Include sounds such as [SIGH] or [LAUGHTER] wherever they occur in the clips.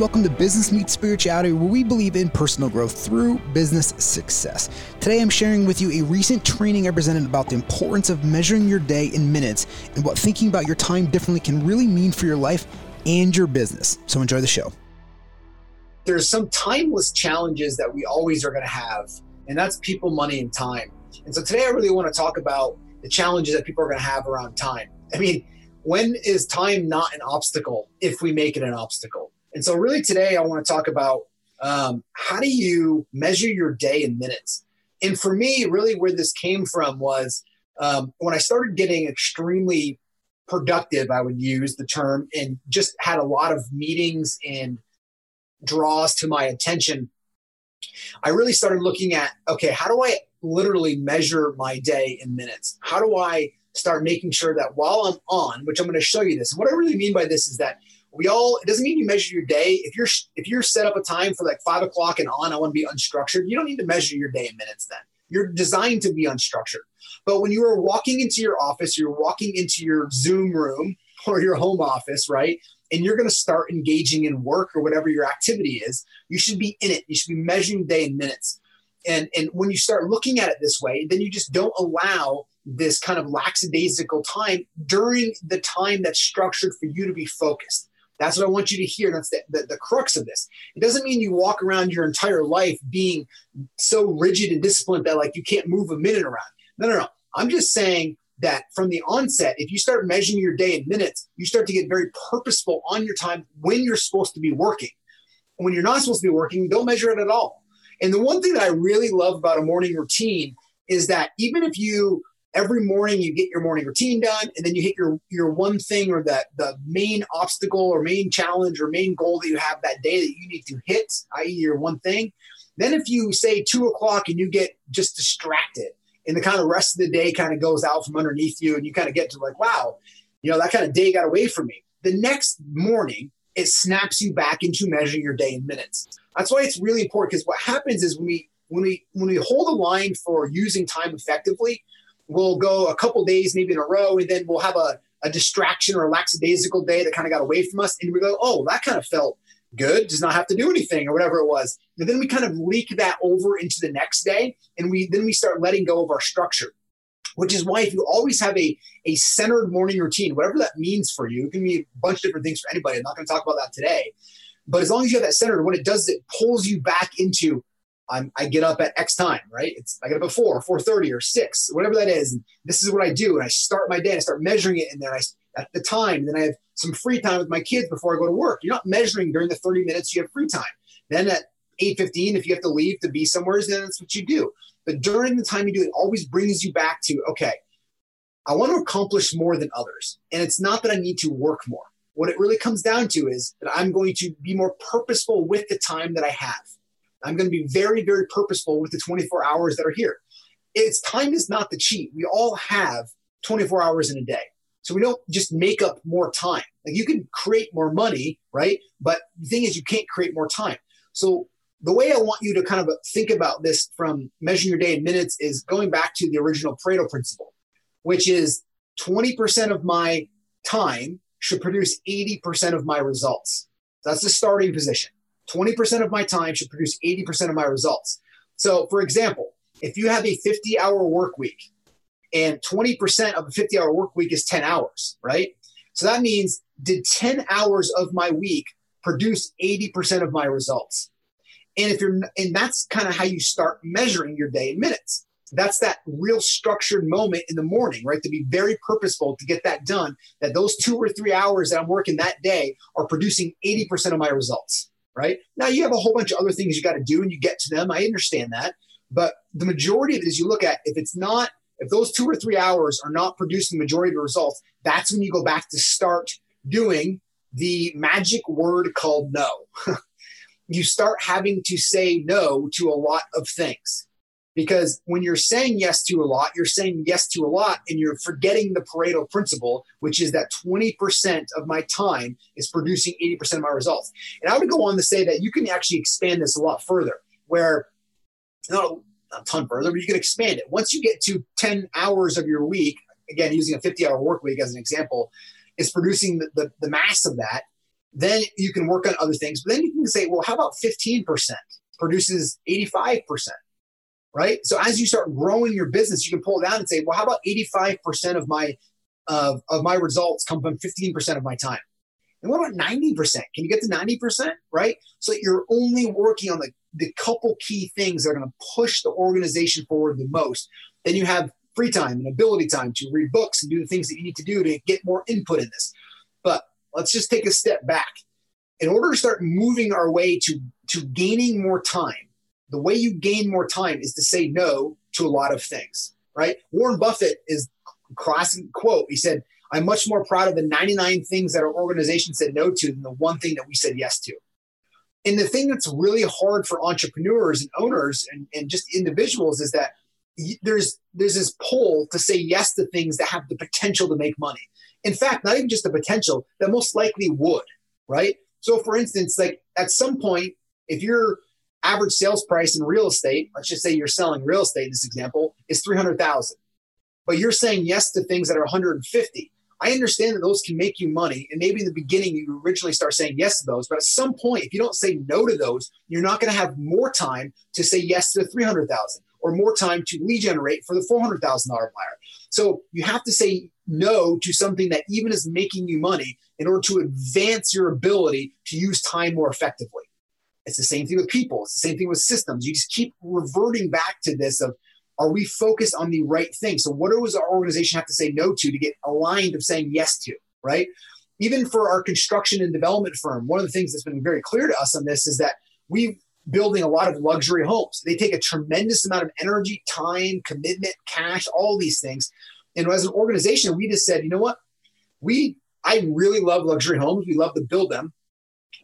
welcome to Business Meets Spirituality, where we believe in personal growth through business success. Today, I'm sharing with you a recent training I presented about the importance of measuring your day in minutes and what thinking about your time differently can really mean for your life and your business. So, enjoy the show. There's some timeless challenges that we always are going to have, and that's people, money, and time. And so, today, I really want to talk about the challenges that people are going to have around time. I mean, when is time not an obstacle if we make it an obstacle? And so, really, today I want to talk about um, how do you measure your day in minutes? And for me, really, where this came from was um, when I started getting extremely productive, I would use the term, and just had a lot of meetings and draws to my attention. I really started looking at okay, how do I literally measure my day in minutes? How do I start making sure that while I'm on, which I'm going to show you this, what I really mean by this is that we all it doesn't mean you measure your day. If you're if you're set up a time for like five o'clock and on i want to be unstructured you don't need to measure your day in minutes then. You're designed to be unstructured. But when you are walking into your office you're walking into your zoom room or your home office right and you're going to start engaging in work or whatever your activity is you should be in it. You should be measuring day in minutes. And and when you start looking at it this way then you just don't allow this kind of lackadaisical time during the time that's structured for you to be focused that's what I want you to hear. That's the, the, the, crux of this. It doesn't mean you walk around your entire life being so rigid and disciplined that like you can't move a minute around. No, no, no. I'm just saying that from the onset, if you start measuring your day in minutes, you start to get very purposeful on your time when you're supposed to be working. When you're not supposed to be working, don't measure it at all. And the one thing that I really love about a morning routine is that even if you every morning you get your morning routine done and then you hit your your one thing or that the main obstacle or main challenge or main goal that you have that day that you need to hit i.e your one thing then if you say two o'clock and you get just distracted and the kind of rest of the day kind of goes out from underneath you and you kind of get to like wow you know that kind of day got away from me. The next morning it snaps you back into measuring your day in minutes. That's why it's really important because what happens is when we when we when we hold a line for using time effectively we'll go a couple days maybe in a row and then we'll have a, a distraction or a lackadaisical day that kind of got away from us and we go oh that kind of felt good does not have to do anything or whatever it was. And then we kind of leak that over into the next day and we then we start letting go of our structure which is why if you always have a, a centered morning routine whatever that means for you it can be a bunch of different things for anybody i'm not going to talk about that today but as long as you have that centered what it does is it pulls you back into I'm, I get up at X time, right? It's I get up at four, four thirty, or six, whatever that is. And this is what I do, and I start my day. And I start measuring it, and then I at the time. Then I have some free time with my kids before I go to work. You're not measuring during the thirty minutes you have free time. Then at eight fifteen, if you have to leave to be somewhere, then that's what you do. But during the time you do it, always brings you back to okay. I want to accomplish more than others, and it's not that I need to work more. What it really comes down to is that I'm going to be more purposeful with the time that I have. I'm going to be very, very purposeful with the 24 hours that are here. It's time is not the cheat. We all have 24 hours in a day. So we don't just make up more time. Like you can create more money, right? But the thing is, you can't create more time. So the way I want you to kind of think about this from measuring your day in minutes is going back to the original Pareto principle, which is 20% of my time should produce 80% of my results. That's the starting position. 20% of my time should produce 80% of my results. So, for example, if you have a 50 hour work week and 20% of a 50 hour work week is 10 hours, right? So that means did 10 hours of my week produce 80% of my results? And if you're, and that's kind of how you start measuring your day in minutes. That's that real structured moment in the morning, right? To be very purposeful to get that done, that those two or three hours that I'm working that day are producing 80% of my results right? Now you have a whole bunch of other things you got to do and you get to them. I understand that. But the majority of it is you look at if it's not, if those two or three hours are not producing the majority of the results, that's when you go back to start doing the magic word called no. [LAUGHS] you start having to say no to a lot of things. Because when you're saying yes to a lot, you're saying yes to a lot and you're forgetting the Pareto principle, which is that 20% of my time is producing 80% of my results. And I would go on to say that you can actually expand this a lot further, where not a ton further, but you can expand it. Once you get to 10 hours of your week, again, using a 50 hour work week as an example, is producing the, the, the mass of that. then you can work on other things. But then you can say, well, how about 15% produces 85%? Right. So as you start growing your business, you can pull down and say, well, how about 85% of my of, of my results come from 15% of my time? And what about 90%? Can you get to 90%? Right. So you're only working on the, the couple key things that are going to push the organization forward the most. Then you have free time and ability time to read books and do the things that you need to do to get more input in this. But let's just take a step back. In order to start moving our way to, to gaining more time, the way you gain more time is to say no to a lot of things, right? Warren Buffett is classic quote. He said, I'm much more proud of the 99 things that our organization said no to than the one thing that we said yes to. And the thing that's really hard for entrepreneurs and owners and, and just individuals is that there's there's this pull to say yes to things that have the potential to make money. In fact, not even just the potential, that most likely would, right? So for instance, like at some point, if your average sales price in real estate, let's just say you're selling real estate in this example, is 300,000. But you're saying yes to things that are 150. I understand that those can make you money. And maybe in the beginning, you originally start saying yes to those. But at some point, if you don't say no to those, you're not going to have more time to say yes to the 300,000 or more time to lead generate for the $400,000 buyer. So you have to say no to something that even is making you money in order to advance your ability to use time more effectively. It's the same thing with people. It's the same thing with systems. You just keep reverting back to this of are we focused on the right thing? So what does our organization have to say no to to get aligned of saying yes to, right? Even for our construction and development firm, one of the things that's been very clear to us on this is that we building a lot of luxury homes. They take a tremendous amount of energy, time, commitment, cash, all these things. And as an organization, we just said, you know what? We I really love luxury homes. We love to build them.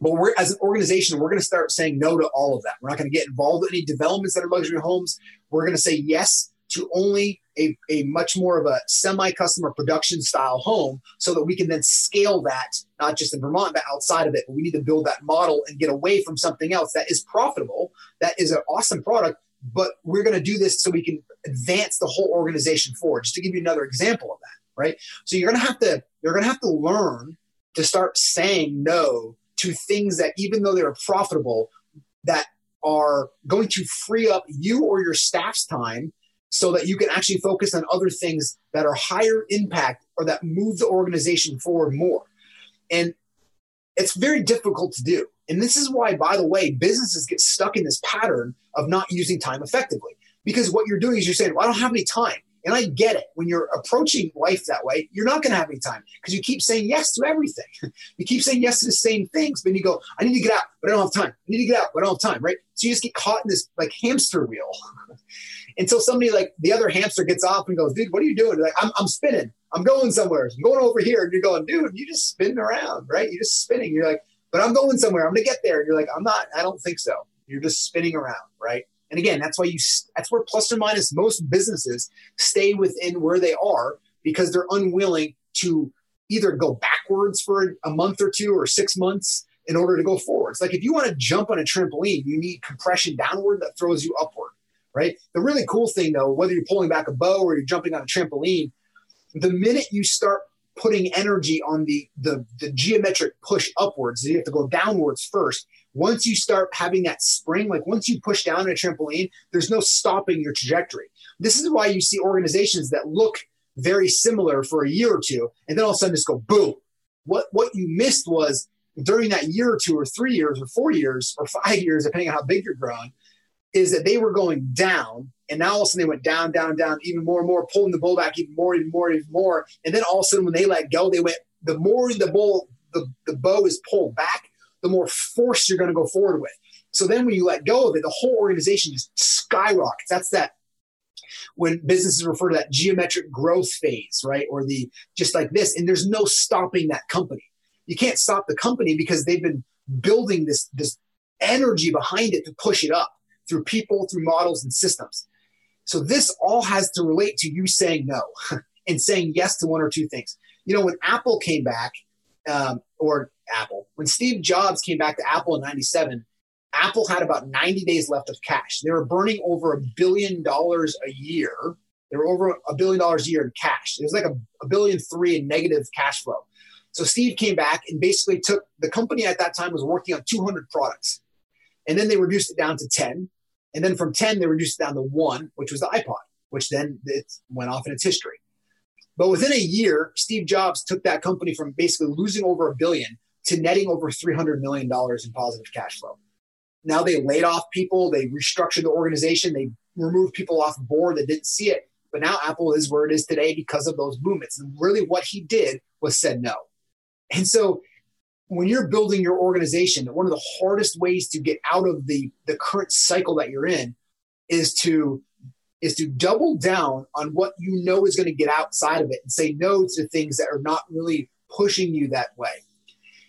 But we're as an organization, we're going to start saying no to all of that. We're not going to get involved in any developments that are luxury homes. We're going to say yes to only a, a much more of a semi-customer production style home so that we can then scale that not just in vermont but outside of it but we need to build that model and get away from something else that is profitable that is an awesome product but we're going to do this so we can advance the whole organization forward just to give you another example of that right so you're going to have to you're going to have to learn to start saying no to things that even though they're profitable that are going to free up you or your staff's time so that you can actually focus on other things that are higher impact or that move the organization forward more. And it's very difficult to do. And this is why, by the way, businesses get stuck in this pattern of not using time effectively. Because what you're doing is you're saying, well, I don't have any time. And I get it. When you're approaching life that way, you're not going to have any time because you keep saying yes to everything. [LAUGHS] you keep saying yes to the same things, but you go, I need to get out, but I don't have time. I need to get out, but I don't have time, right? So you just get caught in this like hamster wheel. [LAUGHS] until somebody like the other hamster gets off and goes, dude, what are you doing? like, I'm, I'm spinning. I'm going somewhere. I'm going over here. And you're going, dude, You're just spinning around, right? You're just spinning. You're like, but I'm going somewhere. I'm going to get there. And you're like, I'm not, I don't think so. You're just spinning around, right? And again, that's why you, that's where plus or minus most businesses stay within where they are because they're unwilling to either go backwards for a month or two or six months in order to go forwards. Like if you want to jump on a trampoline, you need compression downward that throws you upward right? The really cool thing though, whether you're pulling back a bow or you're jumping on a trampoline, the minute you start putting energy on the, the, the geometric push upwards, you have to go downwards first. Once you start having that spring, like once you push down a trampoline, there's no stopping your trajectory. This is why you see organizations that look very similar for a year or two, and then all of a sudden just go boom. What what you missed was during that year or two or three years or four years or five [LAUGHS] years, depending on how big you're growing, is that they were going down and now all of a sudden they went down, down, down, even more and more, pulling the bull back even more, even more, even more. And then all of a sudden when they let go, they went, the more the bull, the, the bow is pulled back, the more force you're going to go forward with. So then when you let go of it, the whole organization just skyrockets. That's that when businesses refer to that geometric growth phase, right? Or the just like this. And there's no stopping that company. You can't stop the company because they've been building this, this energy behind it to push it up through people, through models and systems. So this all has to relate to you saying no [LAUGHS] and saying yes to one or two things. You know, when Apple came back, um, or Apple, when Steve Jobs came back to Apple in 97, Apple had about 90 days left of cash. They were burning over a billion dollars a year. They were over a billion dollars a year in cash. It was like a, a billion three in negative cash flow. So Steve came back and basically took the company at that time was working on 200 products. And then they reduced it down to 10. And then from 10, they reduced it down to one, which was the iPod, which then it went off in its history. But within a year, Steve Jobs took that company from basically losing over a billion to netting over $300 million in positive cash flow. Now they laid off people, they restructured the organization, they removed people off board that didn't see it. But now Apple is where it is today because of those movements. And really, what he did was said no. And so, when you're building your organization, one of the hardest ways to get out of the, the current cycle that you're in is to is to double down on what you know is going to get outside of it and say no to things that are not really pushing you that way.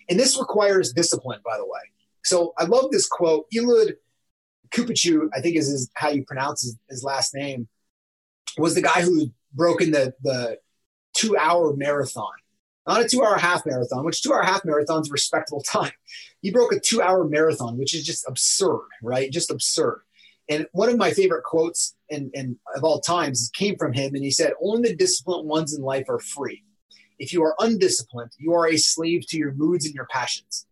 And this requires discipline, by the way. So I love this quote. Eliud Kipchoge, I think is his, how you pronounce his, his last name, was the guy who broken the the two hour marathon, not a two hour half marathon, which two hour half marathon is a respectable time. He broke a two hour marathon, which is just absurd, right? Just absurd. And one of my favorite quotes and of all times came from him, and he said, "Only the disciplined ones in life are free. If you are undisciplined, you are a slave to your moods and your passions."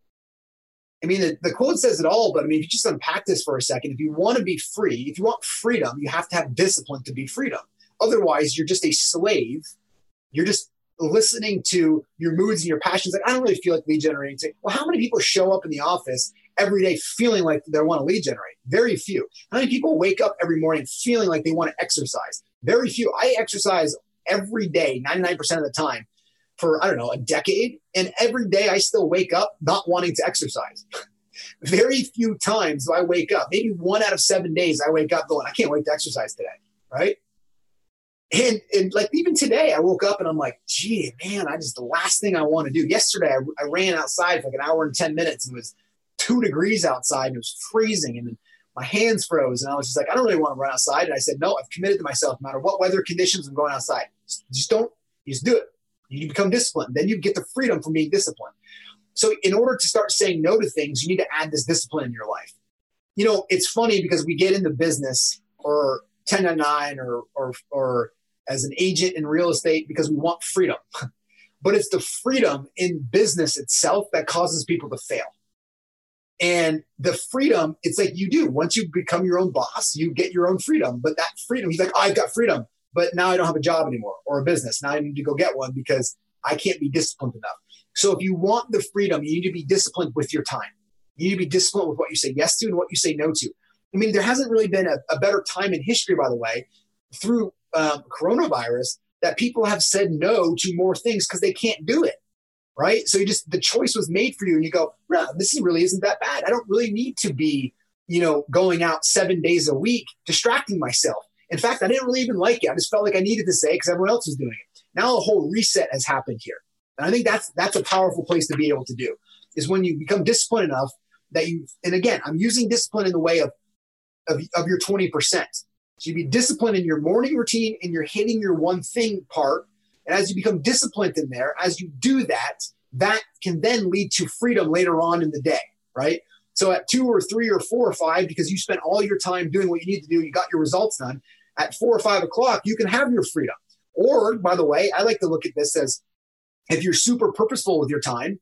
I mean, the, the quote says it all, but I mean, if you just unpack this for a second, if you want to be free, if you want freedom, you have to have discipline to be freedom. Otherwise, you're just a slave. You're just listening to your moods and your passions. Like, I don't really feel like lead generating. Well, how many people show up in the office every day feeling like they want to lead generate? Very few. How many people wake up every morning feeling like they want to exercise? Very few. I exercise every day, 99% of the time for, I don't know, a decade. And every day I still wake up not wanting to exercise. [LAUGHS] Very few times do I wake up. Maybe one out of seven days I wake up going, I can't wait to exercise today. Right. And, and like even today, I woke up and I'm like, gee, man, I just the last thing I want to do. Yesterday, I, I ran outside for like an hour and 10 minutes and it was two degrees outside and it was freezing. And my hands froze. And I was just like, I don't really want to run outside. And I said, no, I've committed to myself no matter what weather conditions I'm going outside. Just, just don't, just do it. You become disciplined. Then you get the freedom from being disciplined. So, in order to start saying no to things, you need to add this discipline in your life. You know, it's funny because we get into business or ten 1099 or, or, or as an agent in real estate because we want freedom. [LAUGHS] but it's the freedom in business itself that causes people to fail. And the freedom, it's like you do. Once you become your own boss, you get your own freedom. But that freedom, he's like, oh, I've got freedom but now I don't have a job anymore or a business. Now I need to go get one because I can't be disciplined enough. So if you want the freedom, you need to be disciplined with your time. You need to be disciplined with what you say yes to and what you say no to. I mean, there hasn't really been a, a better time in history, by the way, through um, coronavirus that people have said no to more things because they can't do it. Right. So you just, the choice was made for you and you go, no, this really isn't that bad. I don't really need to be, you know, going out seven days a week, distracting myself. In fact, I didn't really even like it. I just felt like I needed to say because everyone else was doing it. Now a whole reset has happened here. And I think that's that's a powerful place to be able to do is when you become disciplined enough that you and again, I'm using discipline in the way of of, of your 20%. So you be disciplined in your morning routine and you're hitting your one thing part. And as you become disciplined in there, as you do that, that can then lead to freedom later on in the day, right? So at two or three or four or five, because you spent all your time doing what you need to do, you got your results done. At four or five o'clock, you can have your freedom. Or, by the way, I like to look at this as if you're super purposeful with your time,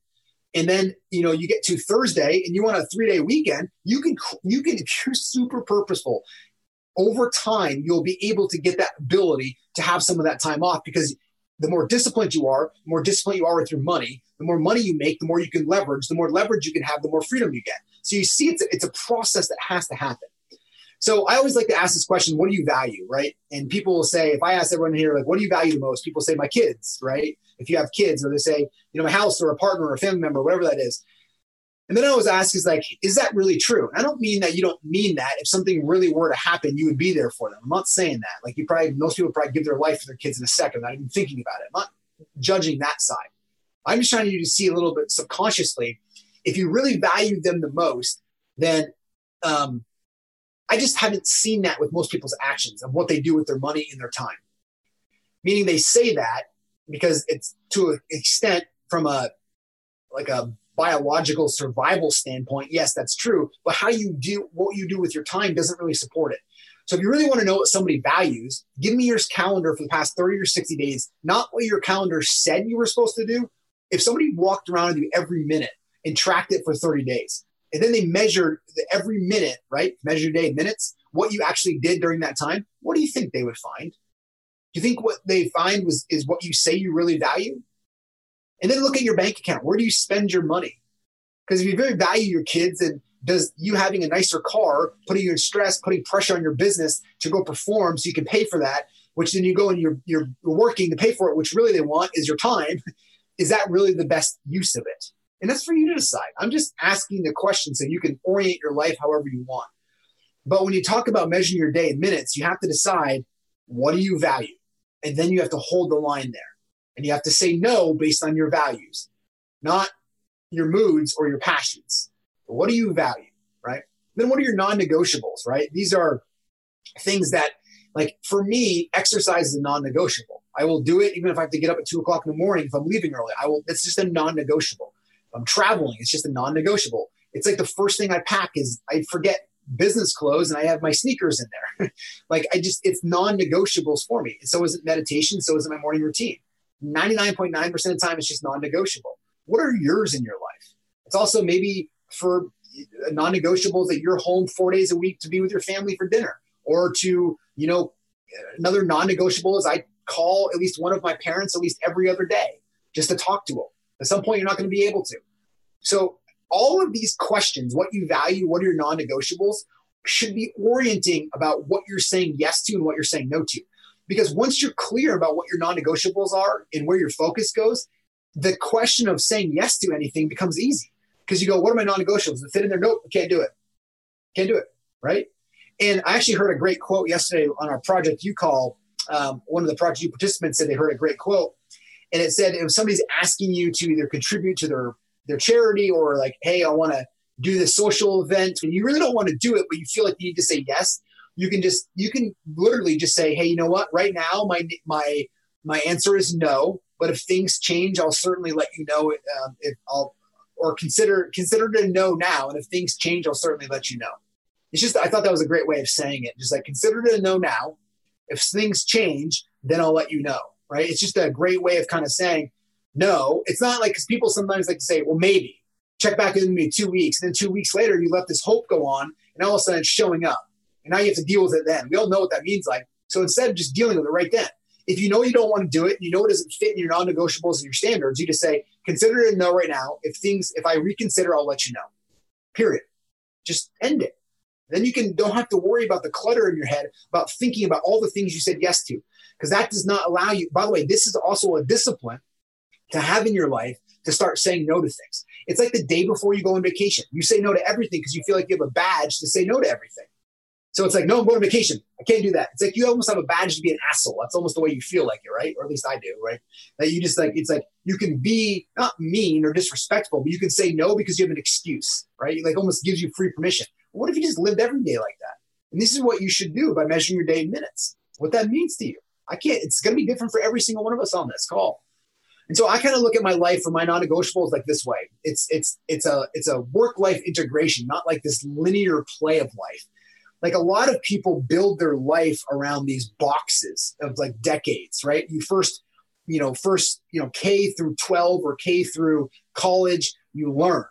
and then you know you get to Thursday and you want a three day weekend, you can you can if [LAUGHS] you're super purposeful. Over time, you'll be able to get that ability to have some of that time off because the more disciplined you are, the more disciplined you are with your money, the more money you make, the more you can leverage, the more leverage you can have, the more freedom you get. So you see, it's a, it's a process that has to happen. So I always like to ask this question: What do you value, right? And people will say, if I ask everyone here, like, what do you value the most? People say, my kids, right? If you have kids, or they say, you know, my house, or a partner, or a family member, whatever that is. And then I always ask, is like, is that really true? And I don't mean that you don't mean that. If something really were to happen, you would be there for them. I'm not saying that. Like you probably, most people probably give their life for their kids in a second, not even thinking about it. I'm not judging that side. I'm just trying you to see a little bit subconsciously. If you really value them the most, then um, I just haven't seen that with most people's actions of what they do with their money and their time. Meaning they say that because it's to an extent from a like a biological survival standpoint, yes, that's true. But how you do what you do with your time doesn't really support it. So if you really want to know what somebody values, give me your calendar for the past 30 or 60 days, not what your calendar said you were supposed to do, if somebody walked around with you every minute and tracked it for 30 days, and then they measured every minute, right? Measure day minutes, what you actually did during that time, what do you think they would find? Do you think what they find was is what you say you really value? And then look at your bank account. Where do you spend your money? Because if you really value your kids and does you having a nicer car putting you in stress, putting pressure on your business to go perform so you can pay for that, which then you go and you're, you're working to pay for it, which really they want is your time. [LAUGHS] Is that really the best use of it? And that's for you to decide. I'm just asking the question so you can orient your life however you want. But when you talk about measuring your day in minutes, you have to decide what do you value? And then you have to hold the line there. And you have to say no based on your values, not your moods or your passions. What do you value, right? Then what are your non negotiables, right? These are things that, like for me, exercise is a non negotiable. I will do it even if I have to get up at two o'clock in the morning if I'm leaving early. I will, it's just a non negotiable. I'm traveling, it's just a non negotiable. It's like the first thing I pack is I forget business clothes and I have my sneakers in there. [LAUGHS] like I just, it's non negotiables for me. And so is it meditation. So is it my morning routine. 99.9% of the time, it's just non negotiable. What are yours in your life? It's also maybe for non negotiables that you're home four days a week to be with your family for dinner or to, you know, another non negotiable is I call at least one of my parents at least every other day just to talk to them. At some point, you're not going to be able to. So, all of these questions what you value, what are your non negotiables should be orienting about what you're saying yes to and what you're saying no to. Because once you're clear about what your non negotiables are and where your focus goes, the question of saying yes to anything becomes easy. Because you go, what are my non negotiables? That fit in there? Nope, can't do it. Can't do it. Right. And I actually heard a great quote yesterday on our project you call. Um, one of the project you participants said they heard a great quote. And it said if somebody's asking you to either contribute to their their charity or like, hey, I want to do this social event, and you really don't want to do it, but you feel like you need to say yes, you can just you can literally just say, hey, you know what? Right now, my my my answer is no. But if things change, I'll certainly let you know. Um, if I'll or consider consider it a no now, and if things change, I'll certainly let you know. It's just I thought that was a great way of saying it. Just like consider it a no now. If things change, then I'll let you know. Right? It's just a great way of kind of saying no. It's not like because people sometimes like to say, well, maybe check back in me two weeks, and then two weeks later you let this hope go on, and all of a sudden it's showing up and now you have to deal with it then. We all know what that means like. So instead of just dealing with it right then, if you know you don't want to do it, you know it doesn't fit in your non-negotiables and your standards, you just say, consider it a no right now. If things, if I reconsider, I'll let you know. Period. Just end it. Then you can don't have to worry about the clutter in your head about thinking about all the things you said yes to. Because that does not allow you, by the way, this is also a discipline to have in your life to start saying no to things. It's like the day before you go on vacation. You say no to everything because you feel like you have a badge to say no to everything. So it's like, no, I'm going on vacation. I can't do that. It's like you almost have a badge to be an asshole. That's almost the way you feel like it, right? Or at least I do, right? That you just like, it's like you can be not mean or disrespectful, but you can say no because you have an excuse, right? Like almost gives you free permission. What if you just lived every day like that? And this is what you should do by measuring your day in minutes, what that means to you. I can't, it's going to be different for every single one of us on this call. And so I kind of look at my life for my non-negotiables like this way. It's it's it's a it's a work-life integration, not like this linear play of life like a lot of people build their life around these boxes of like decades, right? You first, you know, first, you know, K through 12 or K through college, you learn.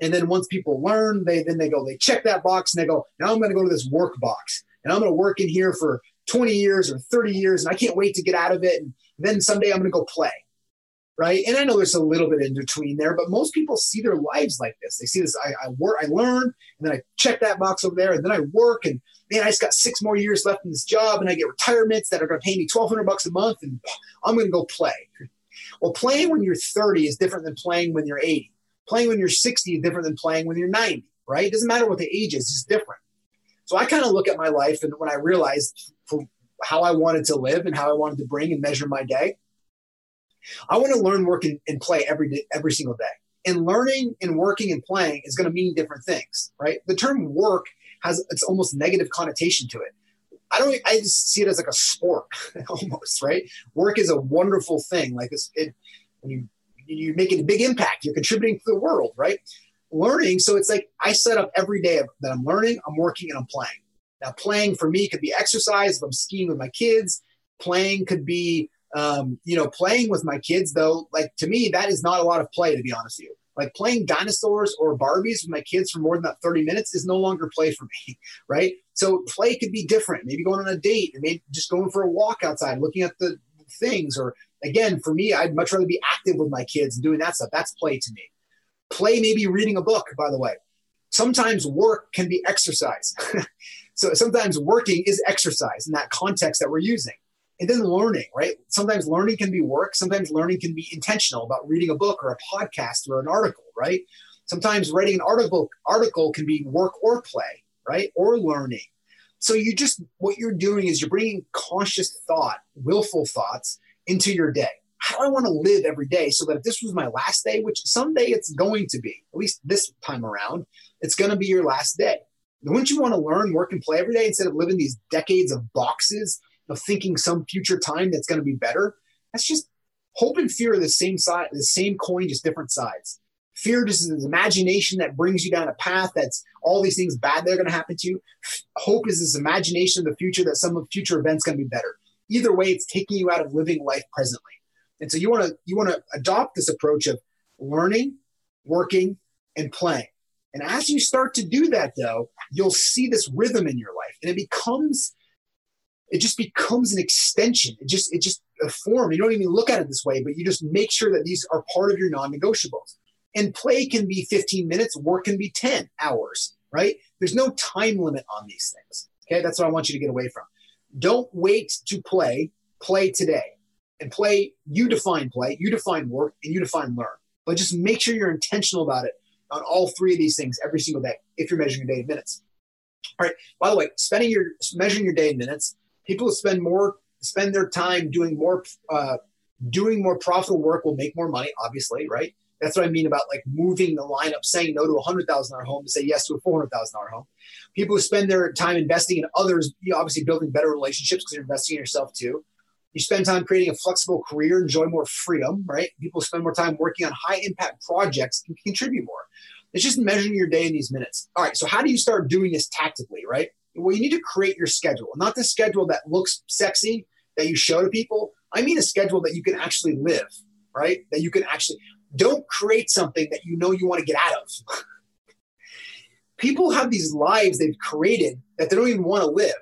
And then once people learn, they then they go, they check that box and they go, now I'm going to go to this work box and I'm going to work in here for 20 years or 30 years and I can't wait to get out of it. And then someday I'm going to go play right? And I know there's a little bit in between there, but most people see their lives like this. They see this: I, I work, I learn, and then I check that box over there, and then I work, and man, I just got six more years left in this job, and I get retirements that are going to pay me twelve hundred bucks a month, and I'm going to go play. Well, playing when you're 30 is different than playing when you're 80. Playing when you're 60 is different than playing when you're 90, right? It doesn't matter what the age is; it's different. So I kind of look at my life, and when I realized how I wanted to live and how I wanted to bring and measure my day I want to learn, work, and, and play every day, every single day. And learning and working and playing is going to mean different things, right? The term work has it's almost negative connotation to it. I don't. I just see it as like a sport, [LAUGHS] almost, right? Work is a wonderful thing. Like it's, it, you you're making a big impact, you're contributing to the world, right? Learning. So it's like I set up every day that I'm learning, I'm working, and I'm playing. Now, playing for me could be exercise. If I'm skiing with my kids, playing could be Um, you know, playing with my kids though, like to me, that is not a lot of play to be honest with you. Like playing dinosaurs or Barbies with my kids for more than that 30 minutes is no longer play for me, [LAUGHS] right? So play could be different. Maybe going on a date maybe just going for a walk outside, looking at the things. Or again, for me, I'd much rather be active with my kids and doing that stuff. That's play to me. Play maybe reading a book, by the way. Sometimes work can be exercise. [LAUGHS] so sometimes working is exercise in that context that we're using and then learning, right? Sometimes learning can be work. Sometimes learning can be intentional about reading a book or a podcast or an article, right? Sometimes writing an article article can be work or play, right? Or learning. So you just what you're doing is you're bringing conscious thought, willful thoughts into your day. How do I want to live every day so that if this was my last day, which someday it's going to be, at least this time around, it's going to be your last day. Wouldn't you want to learn, work, and play every day instead of living these decades of boxes of thinking some future time that's going to be better. That's just hope and fear are the same side, the same coin, just different sides. Fear just is an imagination that brings you down a path that's all these things bad that are going to happen to you. Hope is this imagination of the future that some future events going to be better. Either way, it's taking you out of living life presently. And so you want to you want to adopt this approach of learning, working, and playing. And as you start to do that, though, you'll see this rhythm in your life, and it becomes it just becomes an extension. It just it just a form. You don't even look at it this way, but you just make sure that these are part of your non-negotiables. And play can be 15 minutes, work can be 10 hours, right? There's no time limit on these things. Okay, that's what I want you to get away from. Don't wait to play, play today. And play, you define play, you define work, and you define learn. But just make sure you're intentional about it on all three of these things every single day if you're measuring your day in minutes. All right. By the way, spending your measuring your day in minutes people spend more spend their time doing more uh, doing more profitable work will make more money obviously right that's what i mean about like moving the line up saying no to a $100000 home to say yes to a $400000 home people who spend their time investing in others you know, obviously building better relationships because you're investing in yourself too you spend time creating a flexible career enjoy more freedom right people spend more time working on high impact projects and contribute more it's just measuring your day in these minutes all right so how do you start doing this tactically right well, you need to create your schedule, not the schedule that looks sexy that you show to people. I mean a schedule that you can actually live, right? That you can actually don't create something that you know you want to get out of. [LAUGHS] people have these lives they've created that they don't even want to live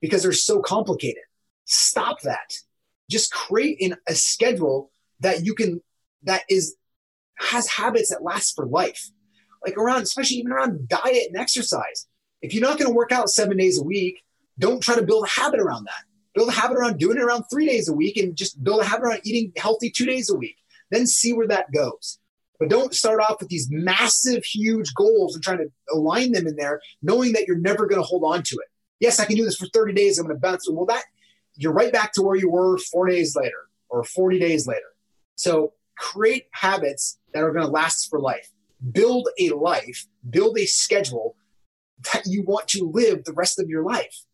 because they're so complicated. Stop that. Just create in a schedule that you can that is has habits that last for life. Like around, especially even around diet and exercise. If you're not going to work out seven days a week, don't try to build a habit around that. Build a habit around doing it around three days a week and just build a habit around eating healthy two days a week. Then see where that goes. But don't start off with these massive, huge goals and trying to align them in there, knowing that you're never going to hold on to it. Yes, I can do this for 30 days. I'm going to bounce. Well, that you're right back to where you were four days later or 40 days later. So create habits that are going to last for life. Build a life, build a schedule that you want to live the rest of your life.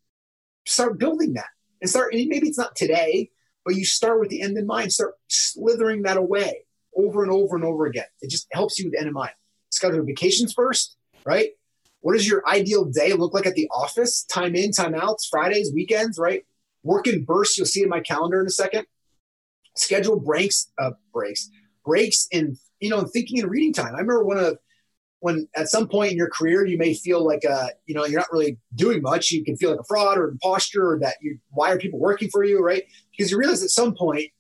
Start building that and start, and maybe it's not today, but you start with the end in mind, start slithering that away over and over and over again. It just helps you with end in mind. Schedule vacations first, right? What does your ideal day look like at the office? Time in, time out, Fridays, weekends, right? Work in bursts. You'll see in my calendar in a second. Schedule breaks, uh, breaks, breaks in you know, thinking and reading time. I remember one of when at some point in your career you may feel like uh you know you're not really doing much you can feel like a fraud or imposture or that you why are people working for you right because you realize at some point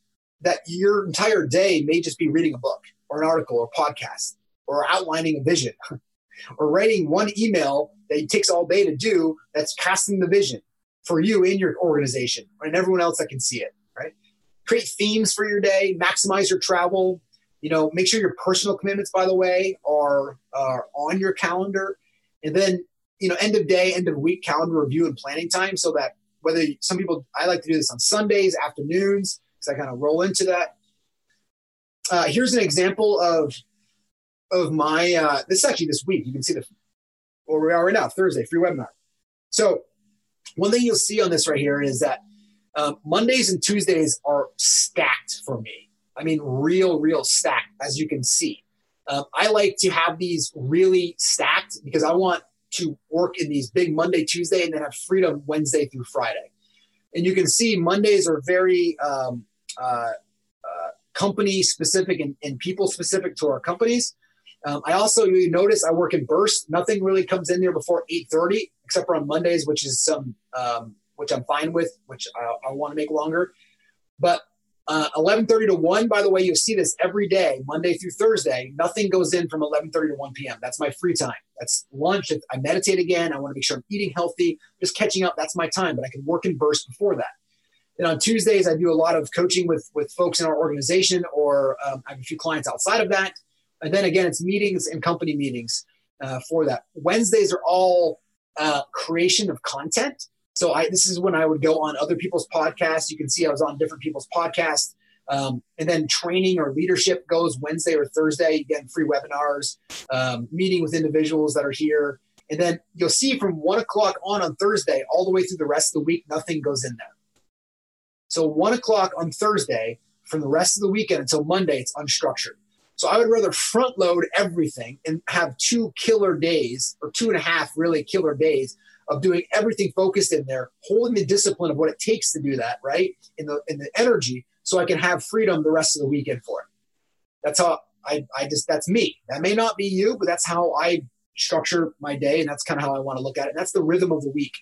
that your entire day may just be reading a book or an article or podcast or outlining a vision [LAUGHS] or writing one email that takes all day to do that's casting the vision for you in your organization and everyone else that can see it right create themes for your day maximize your travel you know, make sure your personal commitments, by the way, are, are on your calendar. And then, you know, end of day, end of week calendar review and planning time so that whether some people, I like to do this on Sundays, afternoons, because I kind of roll into that. Uh, here's an example of of my uh, this is actually this week. You can see the where we are right now, Thursday, free webinar. So one thing you'll see on this right here is that um, Mondays and Tuesdays are stacked for me. I mean, real, real stacked, as you can see. Um, I like to have these really stacked because I want to work in these big Monday, Tuesday, and then have freedom Wednesday through Friday. And you can see Mondays are very, um, uh, uh, company specific and, and, people specific to our companies. Um, I also you notice I work in bursts. Nothing really comes in there before 8:30, except for on Mondays, which is some um, which I'm fine with, which I, I want to make longer. But uh, 11:30 to 1. By the way, you'll see this every day, Monday through Thursday. Nothing goes in from 11:30 to 1 p.m. That's my free time. That's lunch. I meditate again. I want to make sure I'm eating healthy, just catching up. That's my time. But I can work in bursts before that. And on Tuesdays, I do a lot of coaching with with folks in our organization, or um, I have a few clients outside of that. And then again, it's meetings and company meetings uh, for that. Wednesdays are all uh, creation of content. So I, this is when I would go on other people's podcasts. You can see I was on different people's podcasts. Um, and then training or leadership goes Wednesday or Thursday. Get free webinars, um, meeting with individuals that are here. And then you'll see from one o'clock on on Thursday all the way through the rest of the week, nothing goes in there. So one o'clock on Thursday from the rest of the weekend until Monday, it's unstructured. So I would rather front load everything and have two killer days or two and a half really killer days of doing everything focused in there, holding the discipline of what it takes to do that, right? In the in the energy, so I can have freedom the rest of the weekend for it. That's how I, I just that's me. That may not be you, but that's how I structure my day, and that's kind of how I want to look at it. And that's the rhythm of the week.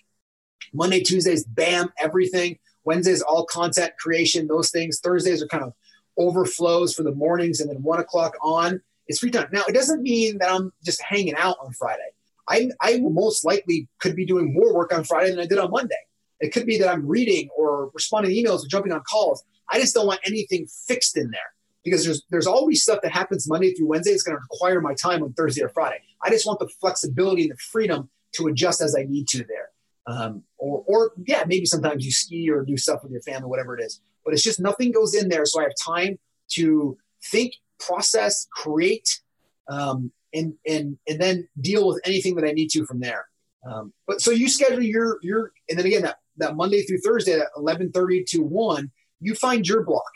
Monday, Tuesdays, bam, everything. Wednesdays, all content creation, those things. Thursdays are kind of overflows for the mornings, and then one o'clock on it's free time. Now, it doesn't mean that I'm just hanging out on Friday. I, I most likely could be doing more work on Friday than I did on Monday. It could be that I'm reading or responding to emails or jumping on calls. I just don't want anything fixed in there because there's there's always stuff that happens Monday through Wednesday. that's going to require my time on Thursday or Friday. I just want the flexibility and the freedom to adjust as I need to there. Um, or, or yeah, maybe sometimes you ski or do stuff with your family, whatever it is. But it's just nothing goes in there, so I have time to think, process, create, um, and and and then deal with anything that I need to from there. Um, but so you schedule your your and then again that that Monday through Thursday at eleven thirty to one, you find your block.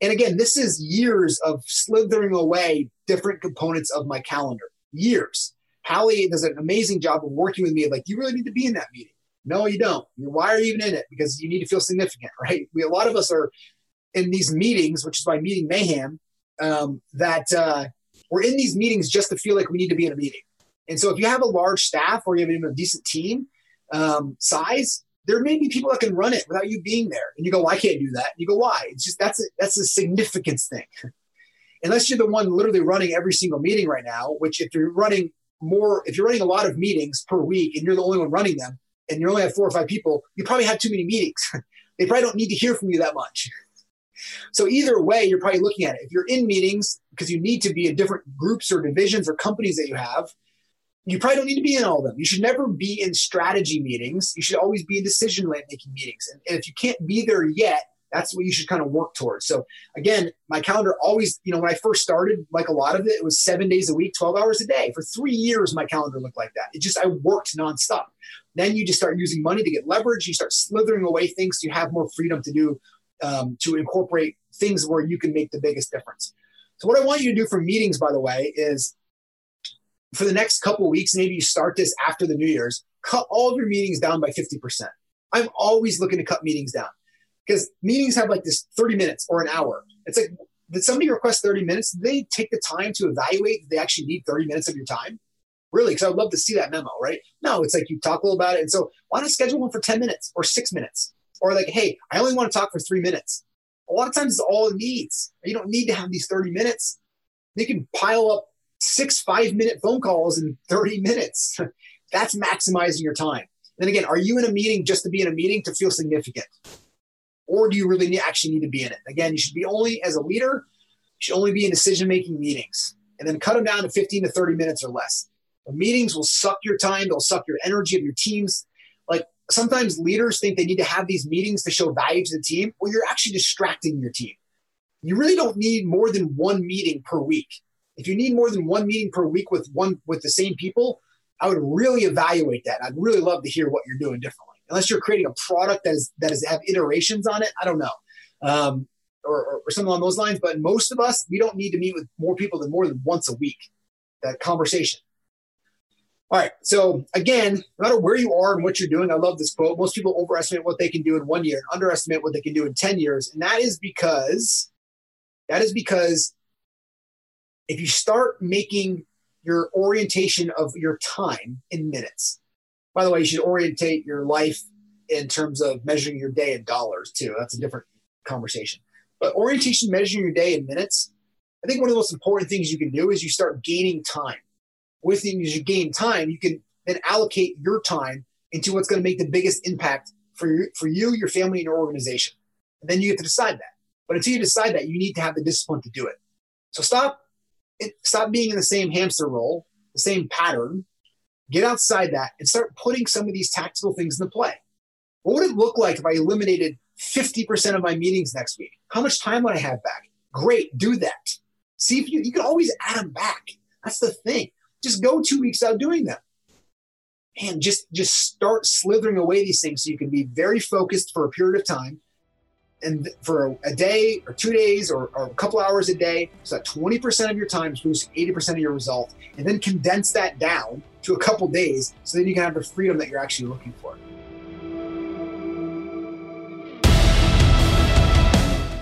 And again, this is years of slithering away different components of my calendar. Years. Hallie does an amazing job of working with me. Like, you really need to be in that meeting. No, you don't. Why are you even in it? Because you need to feel significant, [LAUGHS] right? We a lot of us are in these meetings, which is why meeting mayhem. Um, that uh, we're in these meetings just to feel like we need to be in a meeting. And so if you have a large staff or you have even a decent team um, size, there may be people that can run it without you being there. And you go, well, I can't do that. And you go, why? It's just that's a, that's a significance thing. [LAUGHS] Unless you're the one literally running every single meeting right now, which if you're running more, if you're running a lot of meetings per week and you're the only one running them, and you only have four or five people, you probably have too many meetings. [LAUGHS] they probably don't need to hear from you that much. So either way, you're probably looking at it. If you're in meetings because you need to be in different groups or divisions or companies that you have, you probably don't need to be in all of them. You should never be in strategy meetings. You should always be in decision making meetings. And, and if you can't be there yet, that's what you should kind of work towards. So again, my calendar always, you know, when I first started, like a lot of it, it was seven days a week, 12 hours a day. For three years, my calendar looked like that. It just, I worked nonstop. Then you just start using money to get leverage. You start slithering away things so you have more freedom to do um, to incorporate things where you can make the biggest difference. So, what I want you to do for meetings, by the way, is for the next couple weeks, maybe you start this after the New Year's, cut all of your meetings down by 50%. I'm always looking to cut meetings down because meetings have like this 30 minutes or an hour. It's like, did somebody request 30 minutes? Did they take the time to evaluate that they actually need 30 minutes of your time? Really? Because I would love to see that memo, right? No, it's like you talk a little about it. And so why not schedule one for 10 minutes or six minutes? Or like, hey, I only want to talk for three minutes. A lot of times it's all it needs. You don't need to have these 30 minutes. They can pile up six five minute phone calls in 30 minutes. [LAUGHS] That's maximizing your time. Then again, are you in a meeting just to be in a meeting to feel significant? Or do you really actually need to be in it? Again, you should be only, as a leader, you should only be in decision making meetings and then cut them down to 15 to 30 minutes or less. The meetings will suck your time, they'll suck your energy of your teams. Like sometimes leaders think they need to have these meetings to show value to the team. Well, you're actually distracting your team. You really don't need more than one meeting per week. If you need more than one meeting per week with one with the same people, I would really evaluate that. I'd really love to hear what you're doing differently. Unless you're creating a product that is that is have iterations on it, I don't know, um, or, or, or something along those lines. But most of us, we don't need to meet with more people than more than once a week. That conversation. All right. So again, no matter where you are and what you're doing, I love this quote. Most people overestimate what they can do in one year and underestimate what they can do in 10 years. And that is because that is because if you start making your orientation of your time in minutes, by the way, you should orientate your life in terms of measuring your day in dollars too. That's a different conversation. But orientation, measuring your day in minutes, I think one of the most important things you can do is you start gaining time. With you, as you gain time, you can then allocate your time into what's going to make the biggest impact for you, for you, your family, and your organization. And then you get to decide that. But until you decide that, you need to have the discipline to do it. So stop, stop being in the same hamster roll, the same pattern. Get outside that and start putting some of these tactical things into play. What would it look like if I eliminated 50% of my meetings next week? How much time would I have back? Great, do that. See if you, you can always add them back. That's the thing. Just go two weeks out doing them. And just, just start slithering away these things so you can be very focused for a period of time and for a, day or two days or, or, a couple hours a day, so that 20% of your time is producing 80% of your result, and then condense that down to a couple days so then you can have the freedom that you're actually looking for.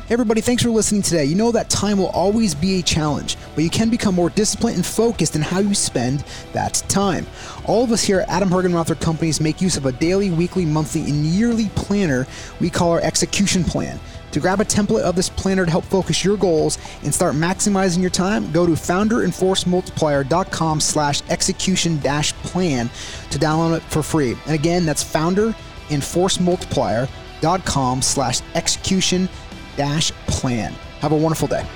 Hey everybody, thanks for listening today. You know that time will always be a challenge, but you can become more disciplined and focused in how you spend that time. All of us here at Adam Hergenrother Companies make use of a daily, weekly, monthly, and yearly planner we call our execution plan. To grab a template of this planner to help focus your goals and start maximizing your time, go to founderandforcemultiplier.com slash execution dash plan to download it for free. And again, that's founderandforcemultiplier.com slash execution dash plan. Have a wonderful day.